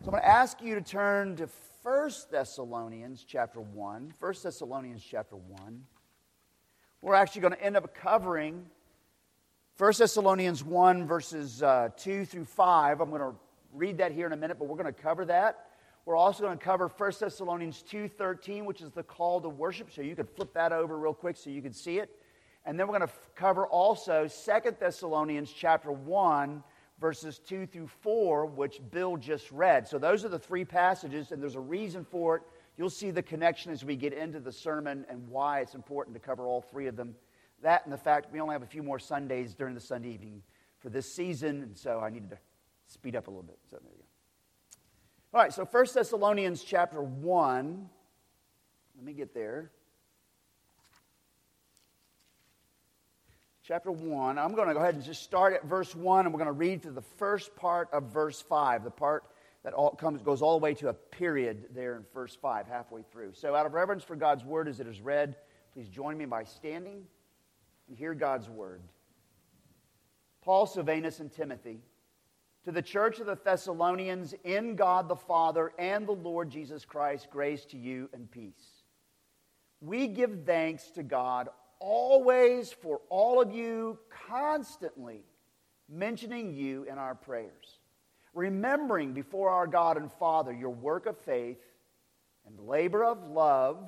So I'm going to ask you to turn to 1 Thessalonians chapter 1. 1 Thessalonians chapter 1. We're actually going to end up covering 1 Thessalonians 1, verses uh, 2 through 5. I'm going to read that here in a minute, but we're going to cover that. We're also going to cover 1 Thessalonians 2.13, which is the call to worship. So you could flip that over real quick so you can see it. And then we're going to cover also 2 Thessalonians chapter 1, verses 2 through 4, which Bill just read. So those are the three passages, and there's a reason for it. You'll see the connection as we get into the sermon and why it's important to cover all three of them. That and the fact we only have a few more Sundays during the Sunday evening for this season, and so I needed to speed up a little bit. So there you go. All right, so 1 Thessalonians chapter 1. Let me get there. Chapter 1. I'm going to go ahead and just start at verse 1, and we're going to read through the first part of verse 5, the part that all comes, goes all the way to a period there in verse 5, halfway through. So, out of reverence for God's word as it is read, please join me by standing and hear God's word. Paul, Silvanus, and Timothy, to the church of the Thessalonians in God the Father and the Lord Jesus Christ, grace to you and peace. We give thanks to God always for all of you, constantly mentioning you in our prayers, remembering before our God and Father your work of faith and labor of love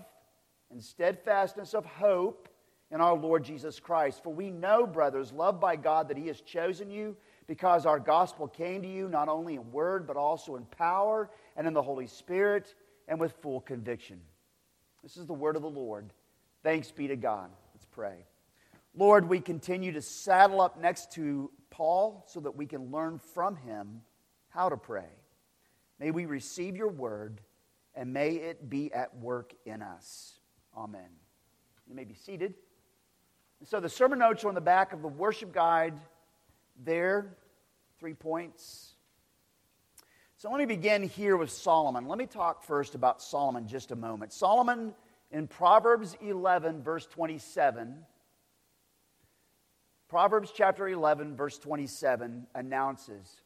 and steadfastness of hope in our Lord Jesus Christ. For we know, brothers, loved by God, that He has chosen you because our gospel came to you not only in word, but also in power and in the Holy Spirit and with full conviction. This is the word of the Lord. Thanks be to God pray. Lord, we continue to saddle up next to Paul so that we can learn from him how to pray. May we receive your word and may it be at work in us. Amen. You may be seated. So the sermon notes are on the back of the worship guide there, three points. So let me begin here with Solomon. Let me talk first about Solomon just a moment. Solomon in Proverbs 11, verse 27, Proverbs chapter 11, verse 27 announces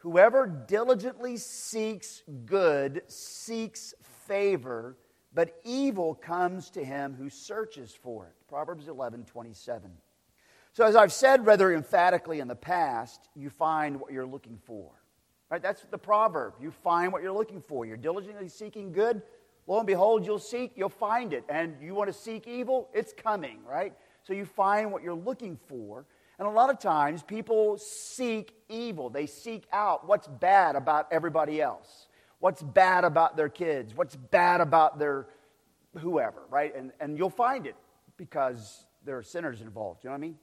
Whoever diligently seeks good seeks favor, but evil comes to him who searches for it. Proverbs 11, 27. So, as I've said rather emphatically in the past, you find what you're looking for. Right? That's the proverb. You find what you're looking for. You're diligently seeking good, Lo and behold, you'll seek, you'll find it. And you want to seek evil, it's coming, right? So you find what you're looking for. And a lot of times people seek evil. They seek out what's bad about everybody else, what's bad about their kids, what's bad about their whoever, right? And, and you'll find it because there are sinners involved. You know what I mean?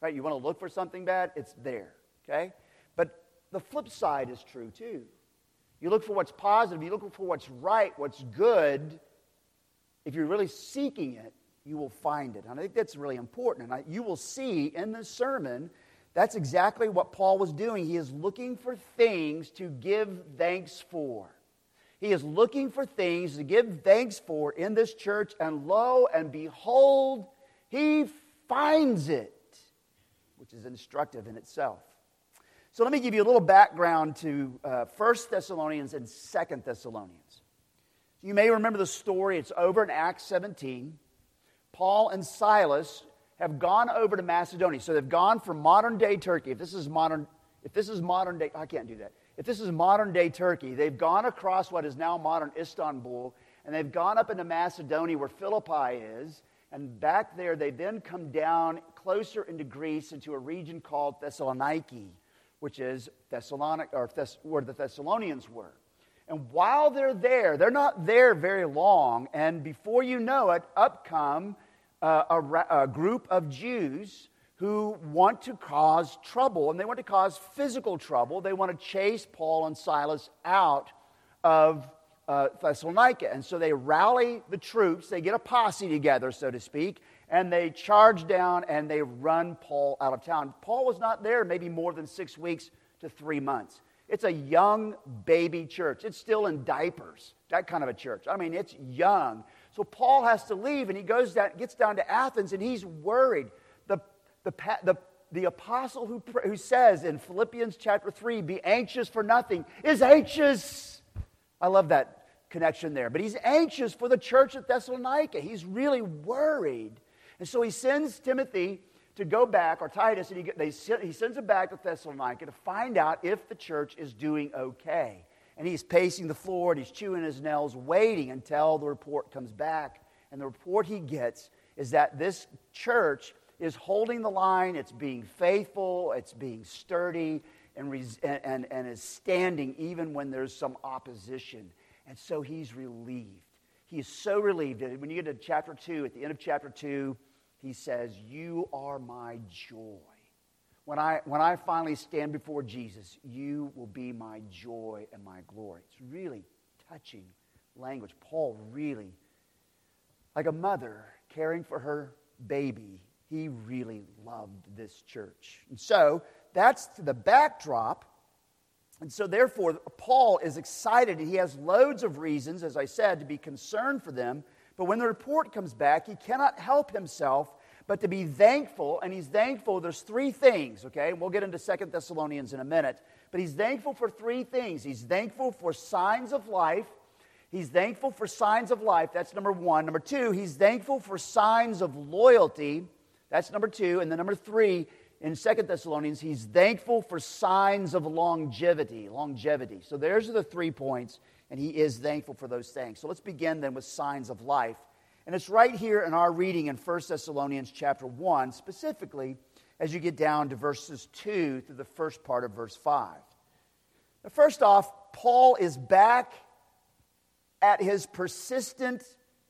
Right? You want to look for something bad, it's there, okay? But the flip side is true too. You look for what's positive, you look for what's right, what's good. If you're really seeking it, you will find it. And I think that's really important. And I, you will see in this sermon, that's exactly what Paul was doing. He is looking for things to give thanks for. He is looking for things to give thanks for in this church, and lo and behold, he finds it, which is instructive in itself. So let me give you a little background to uh, 1 Thessalonians and 2 Thessalonians. You may remember the story. It's over in Acts 17. Paul and Silas have gone over to Macedonia. So they've gone from modern day Turkey. If this is modern, if this is modern day, I can't do that. If this is modern day Turkey, they've gone across what is now modern Istanbul, and they've gone up into Macedonia where Philippi is. And back there, they then come down closer into Greece into a region called Thessaloniki which is Thessalonic, or Thess- where the Thessalonians were. And while they're there, they're not there very long, and before you know it, up come uh, a, a group of Jews who want to cause trouble, and they want to cause physical trouble. They want to chase Paul and Silas out of uh, Thessalonica. And so they rally the troops, they get a posse together, so to speak, and they charge down and they run Paul out of town. Paul was not there maybe more than six weeks to three months. It's a young baby church. It's still in diapers, that kind of a church. I mean, it's young. So Paul has to leave and he goes down, gets down to Athens and he's worried. The, the, the, the apostle who, who says in Philippians chapter 3, be anxious for nothing, is anxious I love that connection there. But he's anxious for the church at Thessalonica. He's really worried. And so he sends Timothy to go back, or Titus, and he, they, he sends him back to Thessalonica to find out if the church is doing okay. And he's pacing the floor and he's chewing his nails, waiting until the report comes back. And the report he gets is that this church is holding the line, it's being faithful, it's being sturdy, and, and, and is standing even when there's some opposition. And so he's relieved. He is so relieved. When you get to chapter 2, at the end of chapter 2, he says, You are my joy. When I, when I finally stand before Jesus, you will be my joy and my glory. It's really touching language. Paul really, like a mother caring for her baby, he really loved this church. And so that's the backdrop. And so, therefore, Paul is excited. He has loads of reasons, as I said, to be concerned for them. But when the report comes back, he cannot help himself but to be thankful. And he's thankful, there's three things, okay? We'll get into Second Thessalonians in a minute. But he's thankful for three things. He's thankful for signs of life. He's thankful for signs of life. That's number one. Number two, he's thankful for signs of loyalty. That's number two. And then number three, in Second Thessalonians, he's thankful for signs of longevity. Longevity. So there's the three points, and he is thankful for those things. So let's begin then with signs of life. And it's right here in our reading in 1 Thessalonians chapter 1, specifically as you get down to verses 2 through the first part of verse 5. Now, first off, Paul is back at his persistent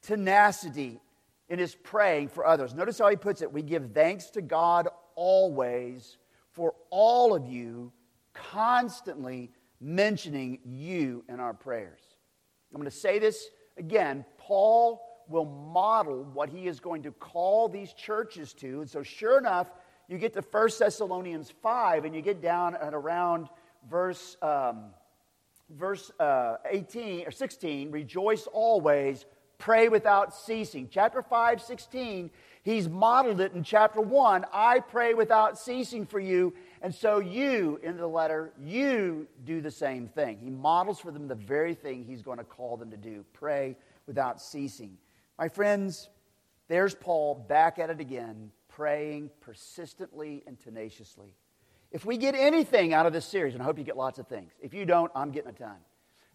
tenacity in his praying for others. Notice how he puts it. We give thanks to God always for all of you, constantly mentioning you in our prayers. I'm going to say this again. Paul will model what he is going to call these churches to. And so, sure enough, you get to 1 Thessalonians 5 and you get down at around verse, um, verse uh, 18 or 16 rejoice always, pray without ceasing. Chapter 5, 16, he's modeled it in chapter 1 I pray without ceasing for you. And so, you, in the letter, you do the same thing. He models for them the very thing he's going to call them to do pray without ceasing. My friends, there's Paul back at it again, praying persistently and tenaciously. If we get anything out of this series, and I hope you get lots of things, if you don't, I'm getting a ton.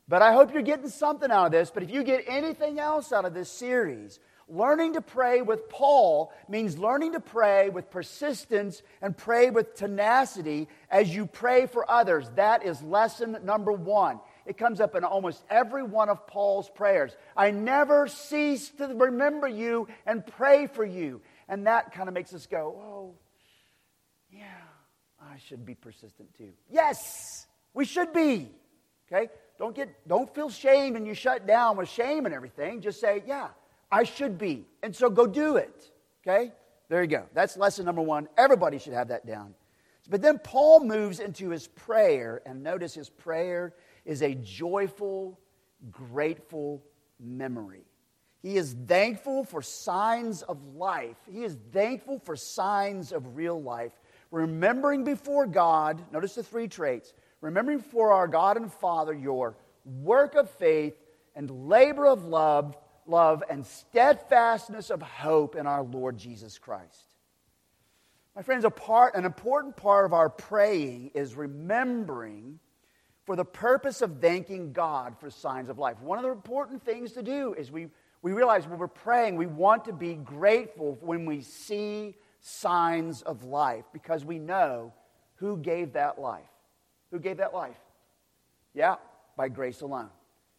But I hope you're getting something out of this. But if you get anything else out of this series, learning to pray with Paul means learning to pray with persistence and pray with tenacity as you pray for others. That is lesson number one. It comes up in almost every one of Paul's prayers. I never cease to remember you and pray for you. And that kind of makes us go, oh, yeah, I should be persistent too. Yes, we should be. Okay? Don't get don't feel shame and you shut down with shame and everything. Just say, yeah, I should be. And so go do it. Okay? There you go. That's lesson number one. Everybody should have that down. But then Paul moves into his prayer, and notice his prayer is a joyful, grateful memory. He is thankful for signs of life. He is thankful for signs of real life. Remembering before God, notice the three traits remembering before our God and Father your work of faith and labor of love, love and steadfastness of hope in our Lord Jesus Christ. My friends, a part, an important part of our praying is remembering for the purpose of thanking God for signs of life. One of the important things to do is we, we realize when we're praying, we want to be grateful when we see signs of life because we know who gave that life. Who gave that life? Yeah, by grace alone.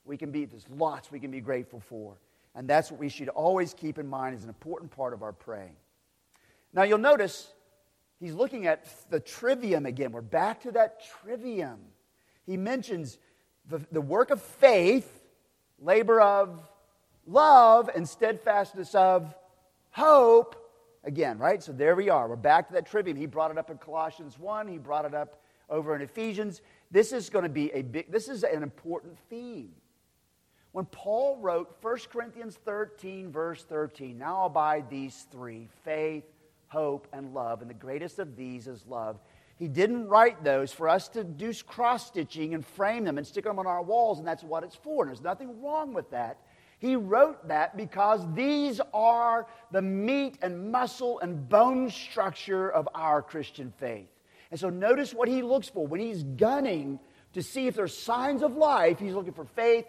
We can be, there's lots we can be grateful for. And that's what we should always keep in mind as an important part of our praying. Now, you'll notice he's looking at the trivium again. We're back to that trivium he mentions the, the work of faith, labor of love, and steadfastness of hope. Again, right? So there we are. We're back to that trivium. He brought it up in Colossians 1, he brought it up over in Ephesians. This is going to be a big, this is an important theme. When Paul wrote 1 Corinthians 13, verse 13, now abide these three faith, hope, and love, and the greatest of these is love He didn't write those for us to do cross stitching and frame them and stick them on our walls, and that's what it's for. And there's nothing wrong with that. He wrote that because these are the meat and muscle and bone structure of our Christian faith. And so notice what he looks for. When he's gunning to see if there's signs of life, he's looking for faith,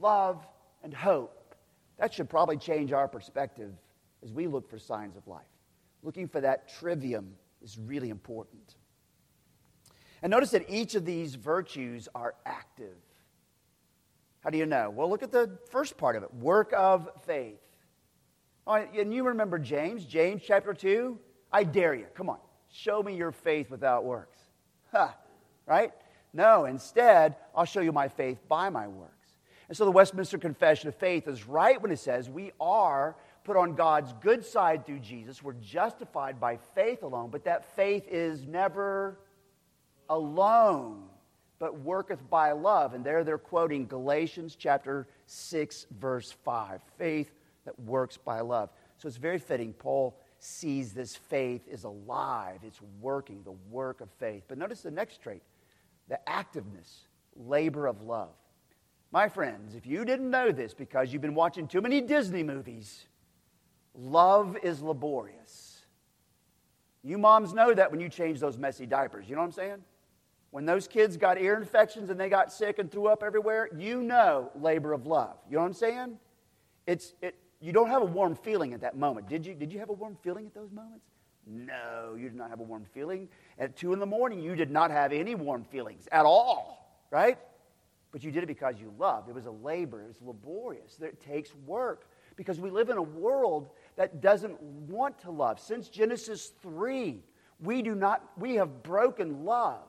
love, and hope. That should probably change our perspective as we look for signs of life. Looking for that trivium is really important. And notice that each of these virtues are active. How do you know? Well, look at the first part of it work of faith. Oh, and you remember James, James chapter 2? I dare you. Come on. Show me your faith without works. Huh, right? No, instead, I'll show you my faith by my works. And so the Westminster Confession of Faith is right when it says we are put on God's good side through Jesus. We're justified by faith alone, but that faith is never alone, but worketh by love. And there they're quoting Galatians chapter 6, verse 5. Faith that works by love. So it's very fitting. Paul sees this faith is alive, it's working, the work of faith. But notice the next trait the activeness, labor of love. My friends, if you didn't know this because you've been watching too many Disney movies, love is laborious. You moms know that when you change those messy diapers. You know what I'm saying? When those kids got ear infections and they got sick and threw up everywhere, you know labor of love. You know what I'm saying? It's, it, you don't have a warm feeling at that moment. Did you? Did you have a warm feeling at those moments? No, you did not have a warm feeling. At 2 in the morning, you did not have any warm feelings at all, right? But you did it because you loved. It was a labor, it was laborious. It takes work because we live in a world that doesn't want to love. Since Genesis 3, we do not, we have broken love.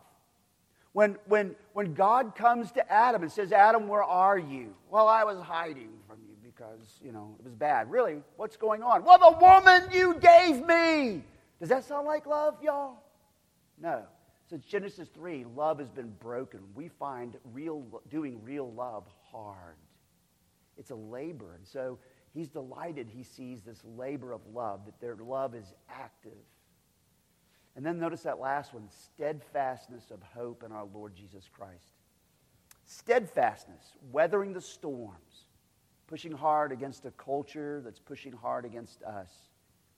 When, when, when God comes to Adam and says, Adam, where are you? Well, I was hiding from you because, you know, it was bad. Really, what's going on? Well, the woman you gave me. Does that sound like love, y'all? No. Since Genesis 3, love has been broken. We find real, doing real love hard. It's a labor. And so he's delighted he sees this labor of love, that their love is active. And then notice that last one steadfastness of hope in our Lord Jesus Christ. Steadfastness, weathering the storms, pushing hard against a culture that's pushing hard against us.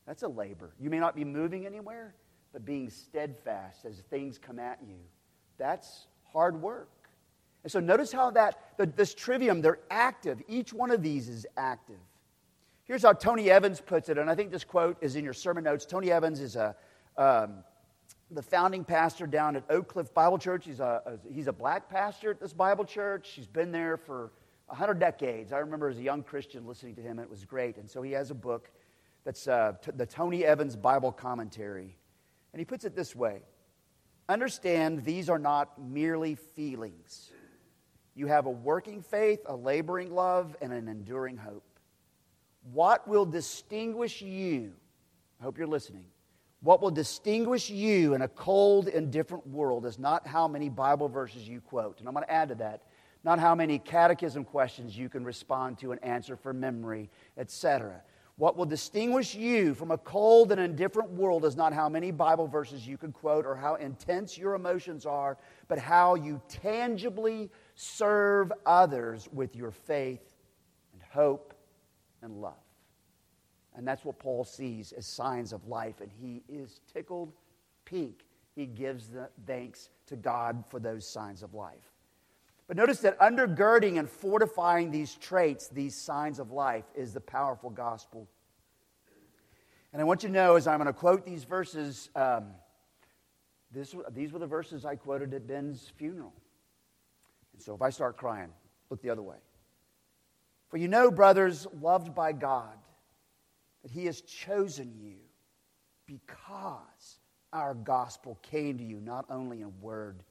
That's a labor. You may not be moving anywhere, but being steadfast as things come at you. That's hard work. And so notice how that, this trivium, they're active. Each one of these is active. Here's how Tony Evans puts it, and I think this quote is in your sermon notes. Tony Evans is a, um, the founding pastor down at Oak Cliff Bible Church. He's a, a, he's a black pastor at this Bible church. He's been there for 100 decades. I remember as a young Christian listening to him, it was great. And so he has a book that's uh, t- the Tony Evans Bible Commentary. And he puts it this way Understand these are not merely feelings. You have a working faith, a laboring love, and an enduring hope. What will distinguish you? I hope you're listening what will distinguish you in a cold, indifferent world is not how many Bible verses you quote. And I'm going to add to that not how many catechism questions you can respond to and answer for memory, etc. What will distinguish you from a cold and indifferent world is not how many Bible verses you can quote or how intense your emotions are, but how you tangibly serve others with your faith and hope and love. And that's what Paul sees as signs of life. And he is tickled pink. He gives the thanks to God for those signs of life. But notice that undergirding and fortifying these traits, these signs of life, is the powerful gospel. And I want you to know, as I'm going to quote these verses, um, this, these were the verses I quoted at Ben's funeral. And so if I start crying, look the other way. For you know, brothers, loved by God, that He has chosen you because our gospel came to you not only in word,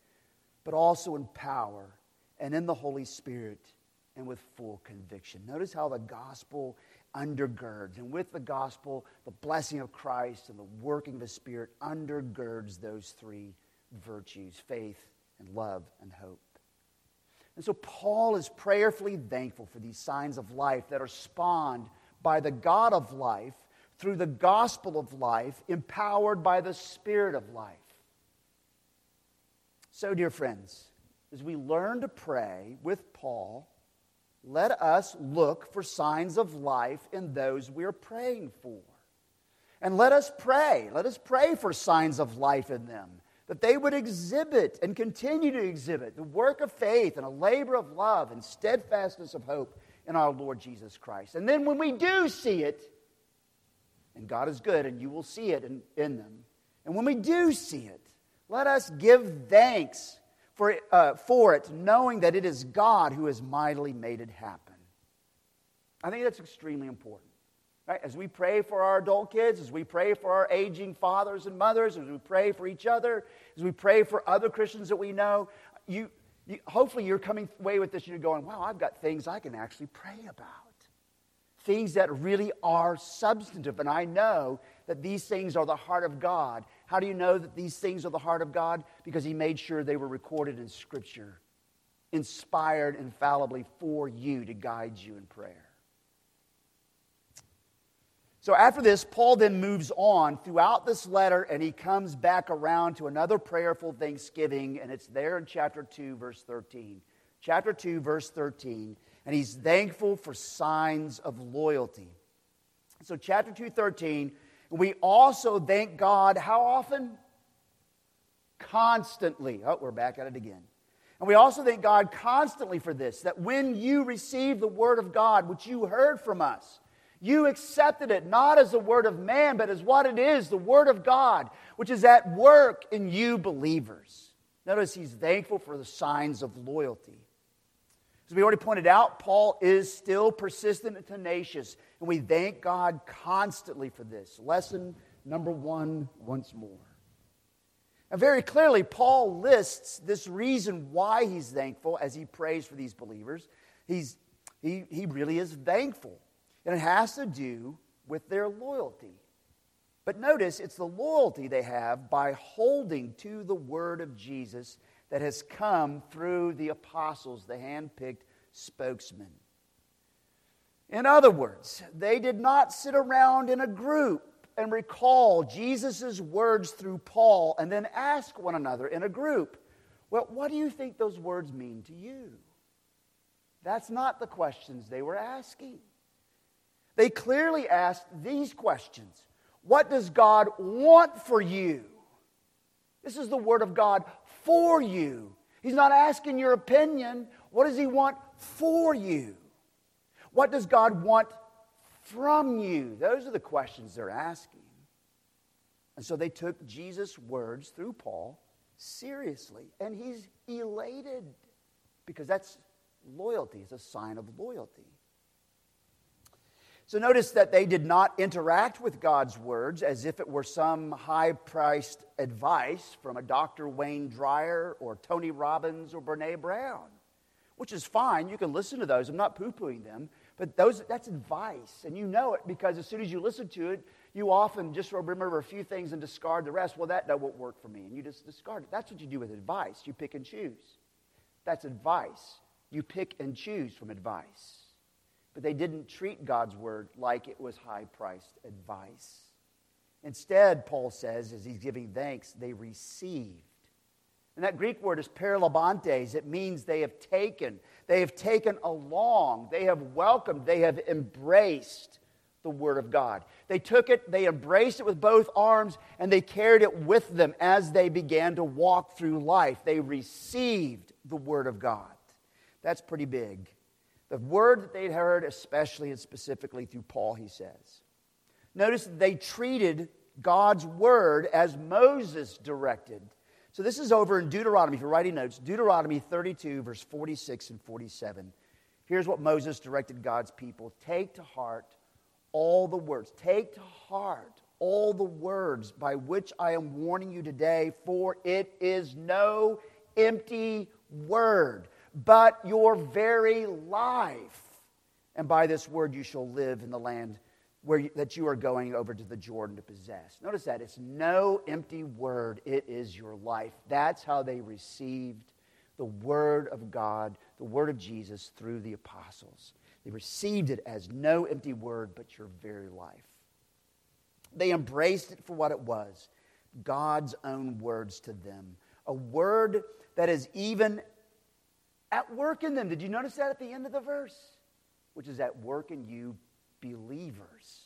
but also in power and in the Holy Spirit and with full conviction. Notice how the gospel undergirds, and with the gospel, the blessing of Christ and the working of the Spirit undergirds those three virtues faith and love and hope. And so Paul is prayerfully thankful for these signs of life that are spawned by the God of life through the gospel of life, empowered by the Spirit of life. So, dear friends, as we learn to pray with Paul, let us look for signs of life in those we are praying for. And let us pray. Let us pray for signs of life in them, that they would exhibit and continue to exhibit the work of faith and a labor of love and steadfastness of hope in our Lord Jesus Christ. And then when we do see it, and God is good and you will see it in, in them, and when we do see it, let us give thanks for, uh, for it, knowing that it is God who has mightily made it happen. I think that's extremely important. Right? As we pray for our adult kids, as we pray for our aging fathers and mothers, as we pray for each other, as we pray for other Christians that we know, you, you, hopefully you're coming away with this and you're going, wow, I've got things I can actually pray about. Things that really are substantive. And I know that these things are the heart of God how do you know that these things are the heart of God? Because He made sure they were recorded in Scripture, inspired infallibly for you to guide you in prayer. So after this, Paul then moves on throughout this letter and he comes back around to another prayerful thanksgiving, and it's there in chapter 2, verse 13. Chapter 2, verse 13. And he's thankful for signs of loyalty. So, chapter 2, 13 we also thank God how often? Constantly. Oh, we're back at it again. And we also thank God constantly for this that when you received the word of God, which you heard from us, you accepted it not as the word of man, but as what it is the word of God, which is at work in you believers. Notice he's thankful for the signs of loyalty. As we already pointed out, Paul is still persistent and tenacious, and we thank God constantly for this. Lesson number one, once more. And very clearly, Paul lists this reason why he's thankful as he prays for these believers. He's, he, he really is thankful, and it has to do with their loyalty. But notice it's the loyalty they have by holding to the word of Jesus that has come through the apostles, the handpicked spokesmen. In other words, they did not sit around in a group and recall Jesus' words through Paul and then ask one another in a group, Well, what do you think those words mean to you? That's not the questions they were asking. They clearly asked these questions What does God want for you? This is the Word of God for you. He's not asking your opinion. What does He want for you? What does God want from you? Those are the questions they're asking. And so they took Jesus' words through Paul seriously. And he's elated because that's loyalty, it's a sign of loyalty. So notice that they did not interact with God's words as if it were some high priced advice from a Dr. Wayne Dyer or Tony Robbins or Brene Brown, which is fine. You can listen to those. I'm not poo pooing them. But those, that's advice. And you know it because as soon as you listen to it, you often just remember a few things and discard the rest. Well, that, that won't work for me. And you just discard it. That's what you do with advice. You pick and choose. That's advice. You pick and choose from advice. But they didn't treat God's word like it was high priced advice. Instead, Paul says, as he's giving thanks, they received. And that Greek word is paralabantes. It means they have taken, they have taken along, they have welcomed, they have embraced the Word of God. They took it, they embraced it with both arms, and they carried it with them as they began to walk through life. They received the Word of God. That's pretty big. The word that they'd heard, especially and specifically through Paul, he says. Notice they treated God's word as Moses directed. So this is over in Deuteronomy, if you're writing notes, Deuteronomy 32, verse 46 and 47. Here's what Moses directed God's people Take to heart all the words. Take to heart all the words by which I am warning you today, for it is no empty word but your very life. And by this word you shall live in the land where you, that you are going over to the Jordan to possess. Notice that it's no empty word, it is your life. That's how they received the word of God, the word of Jesus through the apostles. They received it as no empty word, but your very life. They embraced it for what it was God's own words to them. A word that is even at work in them. Did you notice that at the end of the verse? Which is at work in you believers.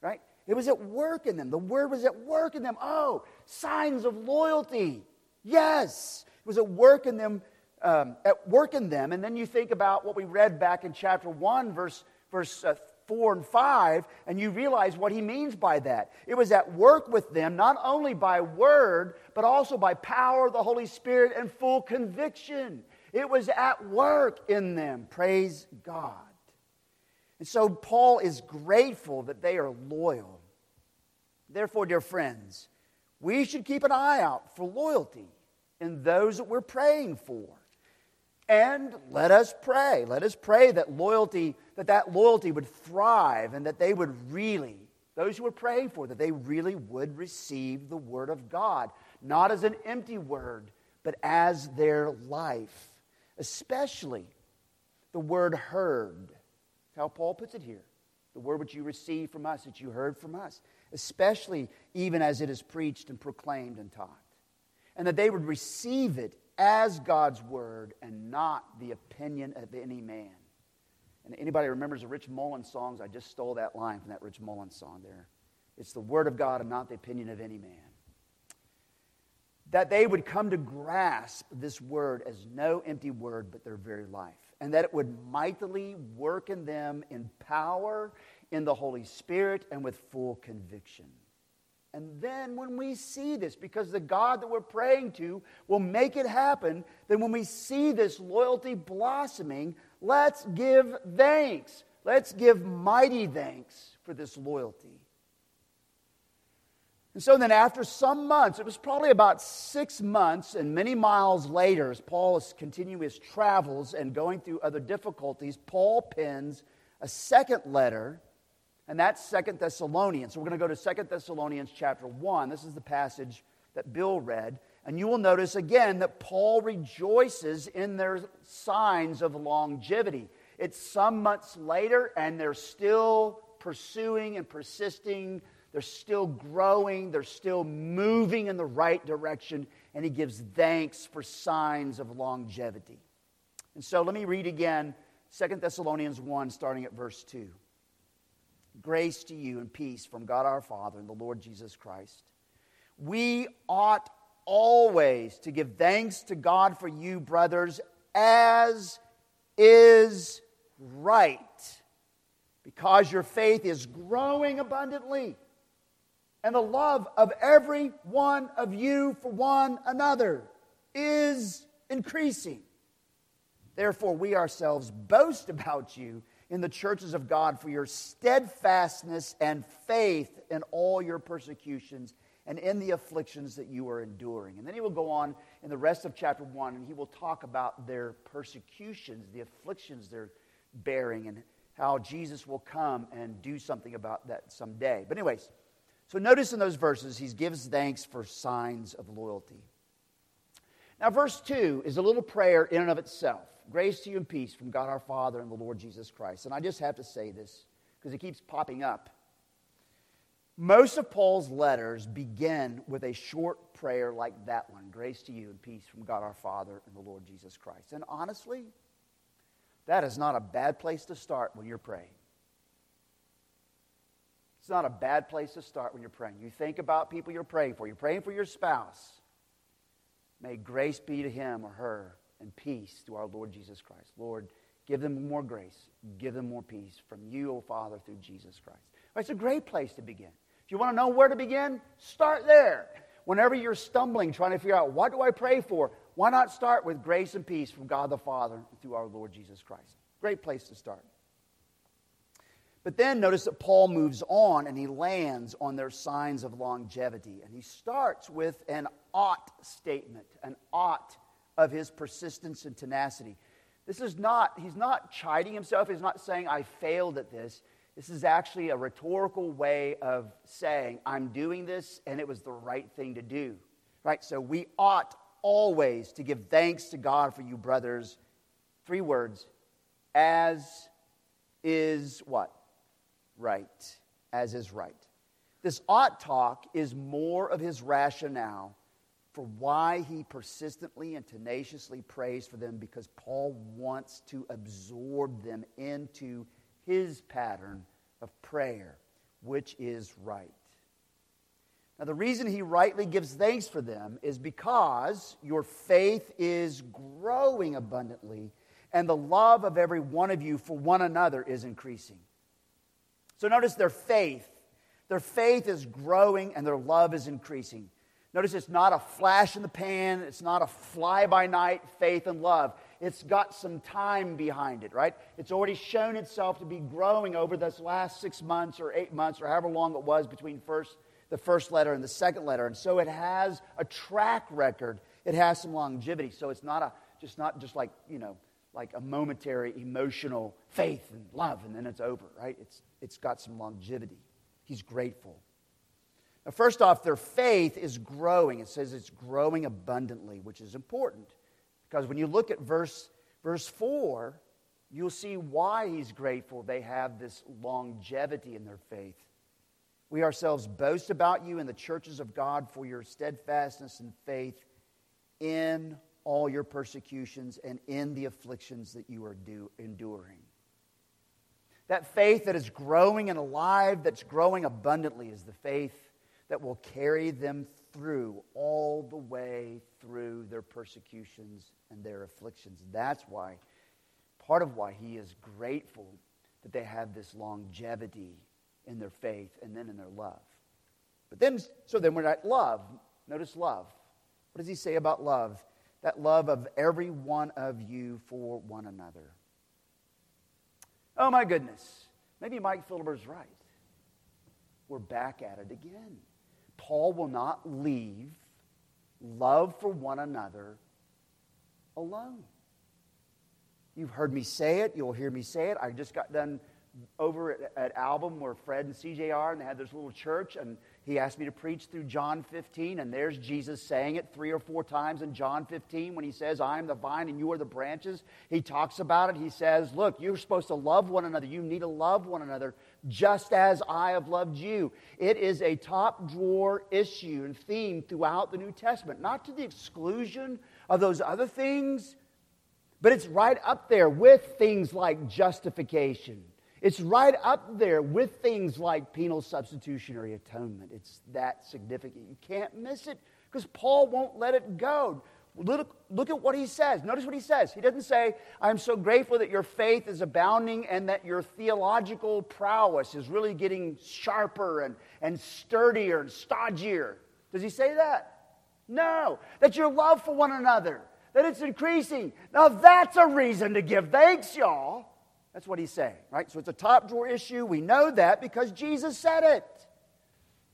Right? It was at work in them. The word was at work in them. Oh, signs of loyalty. Yes. It was at work in them, um, at work in them. And then you think about what we read back in chapter 1, verse, verse uh, 4 and 5, and you realize what he means by that. It was at work with them, not only by word, but also by power of the Holy Spirit and full conviction. It was at work in them. Praise God. And so Paul is grateful that they are loyal. Therefore, dear friends, we should keep an eye out for loyalty in those that we're praying for. And let us pray. Let us pray that loyalty, that that loyalty would thrive and that they would really, those who we're praying for, that they really would receive the word of God, not as an empty word, but as their life. Especially the word heard. How Paul puts it here. The word which you received from us, that you heard from us. Especially even as it is preached and proclaimed and taught. And that they would receive it as God's word and not the opinion of any man. And anybody remembers the Rich Mullins songs? I just stole that line from that Rich Mullins song there. It's the word of God and not the opinion of any man. That they would come to grasp this word as no empty word, but their very life. And that it would mightily work in them in power, in the Holy Spirit, and with full conviction. And then when we see this, because the God that we're praying to will make it happen, then when we see this loyalty blossoming, let's give thanks. Let's give mighty thanks for this loyalty. And so then, after some months, it was probably about six months and many miles later, as Paul is continuing his travels and going through other difficulties, Paul pens a second letter and that's Second Thessalonians. So we're going to go to Second Thessalonians chapter 1. This is the passage that Bill read. And you will notice again that Paul rejoices in their signs of longevity. It's some months later, and they're still pursuing and persisting. They're still growing. They're still moving in the right direction. And he gives thanks for signs of longevity. And so let me read again Second Thessalonians 1, starting at verse 2. Grace to you and peace from God our Father and the Lord Jesus Christ. We ought always to give thanks to God for you, brothers, as is right, because your faith is growing abundantly, and the love of every one of you for one another is increasing. Therefore, we ourselves boast about you in the churches of God for your steadfastness and faith in all your persecutions and in the afflictions that you are enduring. And then he will go on in the rest of chapter 1 and he will talk about their persecutions, the afflictions they're bearing, and how Jesus will come and do something about that someday. But, anyways, so notice in those verses, he gives thanks for signs of loyalty. Now, verse 2 is a little prayer in and of itself. Grace to you and peace from God our Father and the Lord Jesus Christ. And I just have to say this because it keeps popping up. Most of Paul's letters begin with a short prayer like that one Grace to you and peace from God our Father and the Lord Jesus Christ. And honestly, that is not a bad place to start when you're praying. It's not a bad place to start when you're praying. You think about people you're praying for. You're praying for your spouse. May grace be to him or her and peace through our Lord Jesus Christ. Lord, give them more grace. Give them more peace from you, O Father, through Jesus Christ. it's a great place to begin. If you want to know where to begin, start there. Whenever you're stumbling, trying to figure out what do I pray for, why not start with grace and peace from God the Father through our Lord Jesus Christ? Great place to start. But then notice that Paul moves on and he lands on their signs of longevity. And he starts with an ought statement, an ought of his persistence and tenacity. This is not, he's not chiding himself. He's not saying, I failed at this. This is actually a rhetorical way of saying, I'm doing this and it was the right thing to do. Right? So we ought always to give thanks to God for you, brothers. Three words. As is what? Right. As is right. This ought talk is more of his rationale for why he persistently and tenaciously prays for them because Paul wants to absorb them into his pattern of prayer, which is right. Now, the reason he rightly gives thanks for them is because your faith is growing abundantly and the love of every one of you for one another is increasing. So, notice their faith. Their faith is growing and their love is increasing. Notice it's not a flash in the pan, it's not a fly by night faith and love. It's got some time behind it, right? It's already shown itself to be growing over this last six months or eight months or however long it was between first, the first letter and the second letter. And so it has a track record, it has some longevity. So it's not a, just not just like, you know, like a momentary emotional faith and love and then it's over, right? It's, it's got some longevity. He's grateful. Now, first off, their faith is growing. It says it's growing abundantly, which is important. Because when you look at verse, verse 4, you'll see why he's grateful they have this longevity in their faith. We ourselves boast about you in the churches of God for your steadfastness and faith in all your persecutions and in the afflictions that you are do, enduring. That faith that is growing and alive, that's growing abundantly, is the faith that will carry them through all the way through their persecutions and their afflictions. That's why, part of why he is grateful that they have this longevity in their faith and then in their love. But then, so then we're at love. Notice love. What does he say about love? That love of every one of you for one another. Oh my goodness. Maybe Mike Philibber's right. We're back at it again. Paul will not leave love for one another alone. You've heard me say it. You'll hear me say it. I just got done over at, at Album where Fred and CJ are, and they had this little church, and he asked me to preach through John 15, and there's Jesus saying it three or four times in John 15 when he says, I am the vine and you are the branches. He talks about it. He says, Look, you're supposed to love one another. You need to love one another just as I have loved you. It is a top drawer issue and theme throughout the New Testament, not to the exclusion of those other things, but it's right up there with things like justification it's right up there with things like penal substitutionary atonement. It's that significant. You can't miss it because Paul won't let it go. Look, look at what he says. Notice what he says. He doesn't say, I'm so grateful that your faith is abounding and that your theological prowess is really getting sharper and, and sturdier and stodgier. Does he say that? No. That your love for one another, that it's increasing. Now that's a reason to give thanks, y'all. That's what he's saying, right? So it's a top drawer issue. We know that because Jesus said it.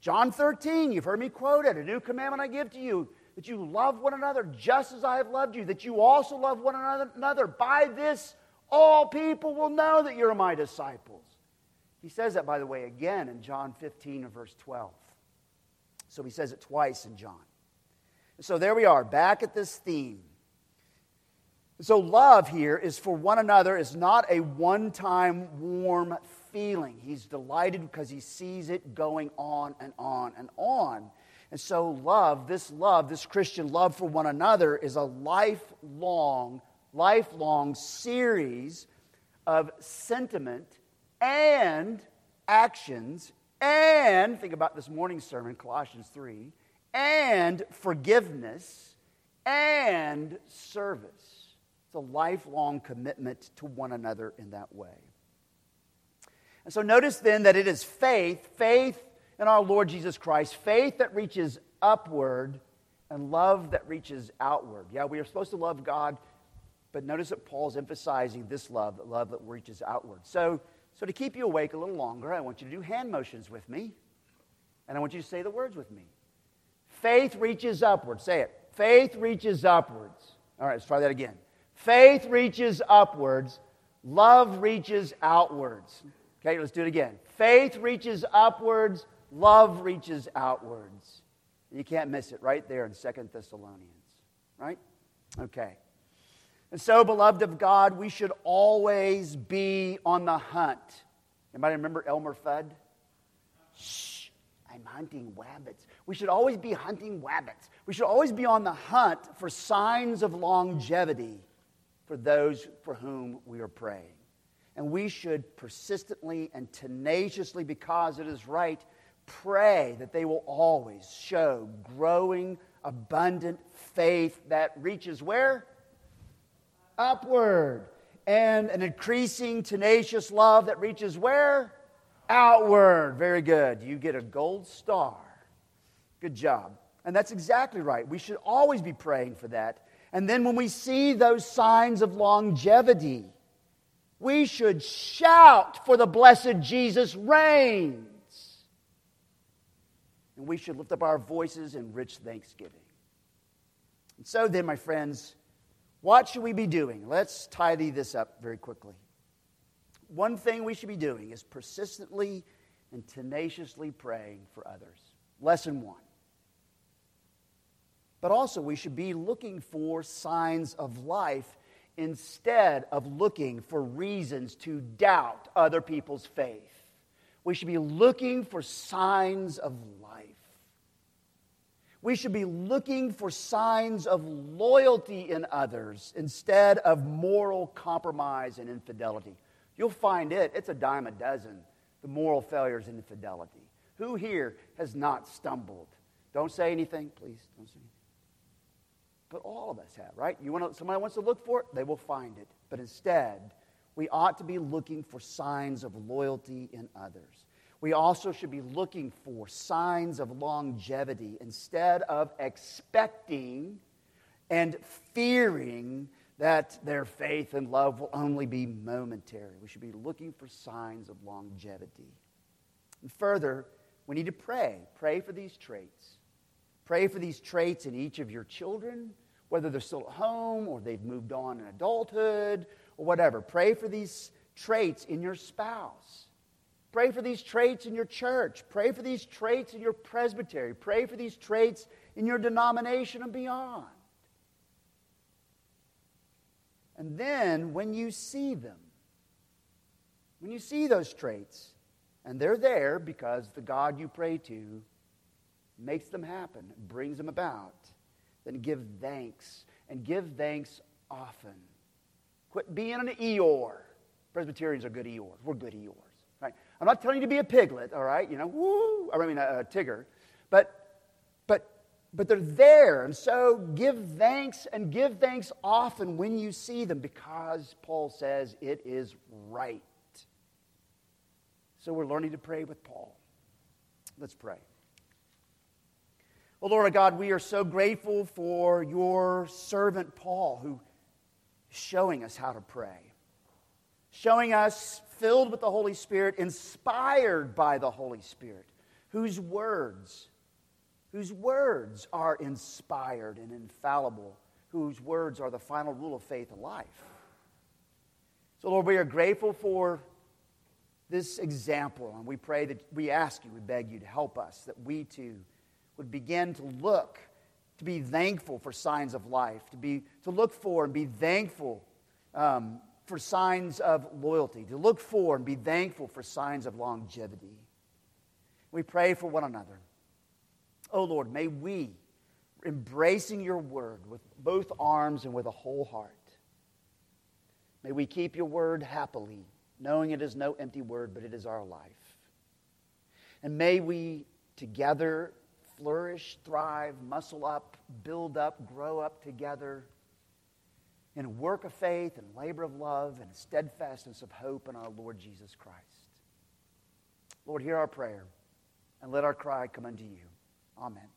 John 13, you've heard me quote it. A new commandment I give to you that you love one another just as I have loved you, that you also love one another. By this, all people will know that you're my disciples. He says that, by the way, again in John 15 and verse 12. So he says it twice in John. So there we are, back at this theme. So, love here is for one another, is not a one time warm feeling. He's delighted because he sees it going on and on and on. And so, love, this love, this Christian love for one another, is a lifelong, lifelong series of sentiment and actions and, think about this morning's sermon, Colossians 3, and forgiveness and service. It's a lifelong commitment to one another in that way. And so notice then that it is faith, faith in our Lord Jesus Christ, faith that reaches upward and love that reaches outward. Yeah, we are supposed to love God, but notice that Paul's emphasizing this love, the love that reaches outward. So, so to keep you awake a little longer, I want you to do hand motions with me, and I want you to say the words with me. Faith reaches upward. Say it. Faith reaches upwards. All right, let's try that again. Faith reaches upwards, love reaches outwards. Okay, let's do it again. Faith reaches upwards, love reaches outwards. You can't miss it right there in Second Thessalonians, right? Okay. And so, beloved of God, we should always be on the hunt. Anybody remember Elmer Fudd? Shh, I'm hunting wabbits. We should always be hunting wabbits. We should always be on the hunt for signs of longevity for those for whom we are praying. And we should persistently and tenaciously, because it is right, pray that they will always show growing, abundant faith that reaches where? Upward. And an increasing, tenacious love that reaches where? Outward. Very good. You get a gold star. Good job. And that's exactly right. We should always be praying for that. And then when we see those signs of longevity, we should shout for the blessed Jesus reigns. And we should lift up our voices in rich thanksgiving. And so then, my friends, what should we be doing? Let's tidy this up very quickly. One thing we should be doing is persistently and tenaciously praying for others. Lesson one. But also, we should be looking for signs of life instead of looking for reasons to doubt other people's faith. We should be looking for signs of life. We should be looking for signs of loyalty in others instead of moral compromise and infidelity. You'll find it, it's a dime a dozen, the moral failures and infidelity. Who here has not stumbled? Don't say anything, please. Don't say anything. But all of us have, right? You want to, somebody wants to look for it, they will find it. But instead, we ought to be looking for signs of loyalty in others. We also should be looking for signs of longevity instead of expecting and fearing that their faith and love will only be momentary. We should be looking for signs of longevity. And further, we need to pray. Pray for these traits. Pray for these traits in each of your children whether they're still at home or they've moved on in adulthood or whatever. Pray for these traits in your spouse. Pray for these traits in your church. Pray for these traits in your presbytery. Pray for these traits in your denomination and beyond. And then when you see them, when you see those traits, and they're there because the God you pray to makes them happen, brings them about, then give thanks and give thanks often. Quit being an Eeyore. Presbyterians are good Eeyores. We're good Eeyores. Right? I'm not telling you to be a piglet, all right? You know, woo, I mean a, a tigger. But, but, but they're there. And so give thanks and give thanks often when you see them because Paul says it is right. So we're learning to pray with Paul. Let's pray. Well, Lord God, we are so grateful for your servant Paul who is showing us how to pray, showing us filled with the Holy Spirit, inspired by the Holy Spirit, whose words, whose words are inspired and infallible, whose words are the final rule of faith and life. So, Lord, we are grateful for this example, and we pray that we ask you, we beg you to help us, that we too would begin to look, to be thankful for signs of life, to, be, to look for and be thankful um, for signs of loyalty, to look for and be thankful for signs of longevity. We pray for one another. Oh Lord, may we, embracing your word with both arms and with a whole heart, may we keep your word happily, knowing it is no empty word, but it is our life. And may we together flourish, thrive, muscle up, build up, grow up together in a work of faith and labor of love and steadfastness of hope in our Lord Jesus Christ. Lord, hear our prayer and let our cry come unto you. Amen.